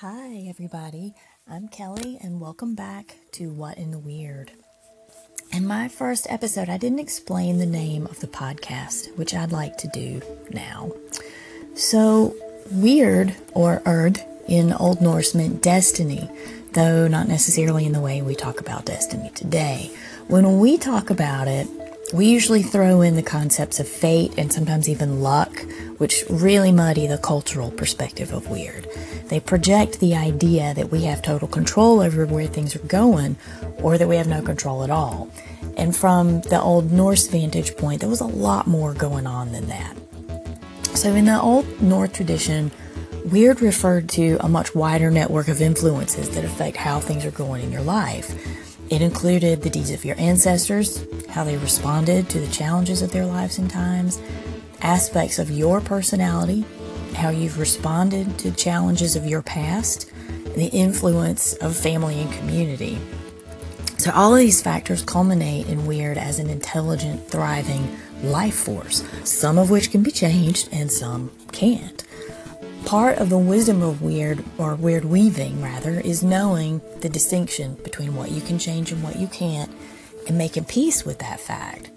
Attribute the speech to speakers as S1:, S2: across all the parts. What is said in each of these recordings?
S1: Hi, everybody. I'm Kelley, and welcome back to What in the Wyrd. In my first episode, I didn't explain the name of the podcast, which I'd like to do now. So, wyrd or Erd in Old Norse meant destiny, though not necessarily in the way we talk about destiny today. When we talk about it, we usually throw in the concepts of fate and sometimes even luck, which really muddy the cultural perspective of wyrd. They project the idea that we have total control over where things are going or that we have no control at all. And from the Old Norse vantage point, there was a lot more going on than that. So, in the Old Norse tradition, wyrd referred to a much wider network of influences that affect how things are going in your life. It included the deeds of your ancestors, how they responded to the challenges of their lives and times, aspects of your personality, how you've responded to challenges of your past, the influence of family and community. So, all of these factors culminate in Wyrd as an intelligent, thriving life force, some of which can be changed and some can't. Part of the wisdom of wyrd, or wyrd weaving rather, is knowing the distinction between what you can change and what you can't and making peace with that fact.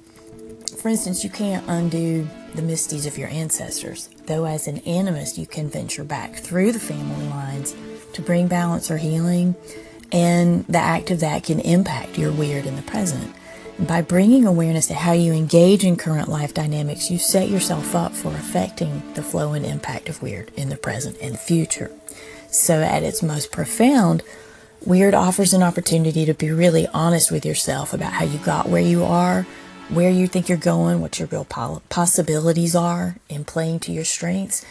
S1: For instance, you can't undo the misdeeds of your ancestors, though as an animist, you can venture back through the family lines to bring balance or healing, and the act of that can impact your wyrd in the present. By bringing awareness to how you engage in current life dynamics, you set yourself up for affecting the flow and impact of wyrd in the present and future. So, at its most profound, wyrd offers an opportunity to be really honest with yourself about how you got where you are, where you think you're going, what your real possibilities are in playing to your strengths,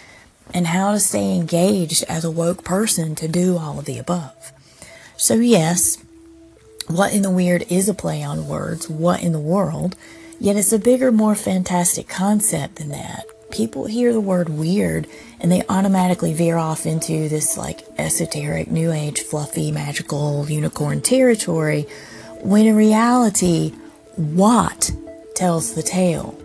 S1: and how to stay engaged as a woke person to do all of the above. So, yes, what in the Wyrd is a play on words, what in the world, yet it's a bigger, more fantastic concept than that. People hear the word wyrd and they automatically veer off into this like esoteric, new age, fluffy, magical unicorn territory, when in reality, what tells the tale?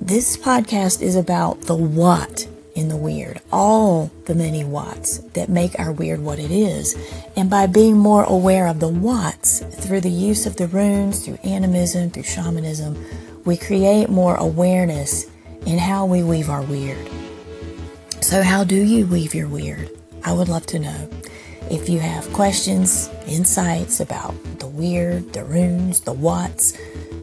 S1: This podcast is about the what in the wyrd, all the many whats that make our wyrd what it is. And by being more aware of the whats through the use of the runes, through animism, through shamanism, we create more awareness in how we weave our wyrd. So, how do you weave your wyrd? I would love to know. If you have questions, insights about the wyrd, the runes, the whats,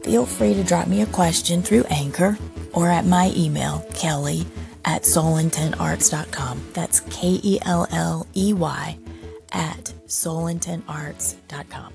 S1: feel free to drop me a question through Anchor or at my email, Kelley at soulintentarts.com. That's K E L L E Y at soulintentarts.com.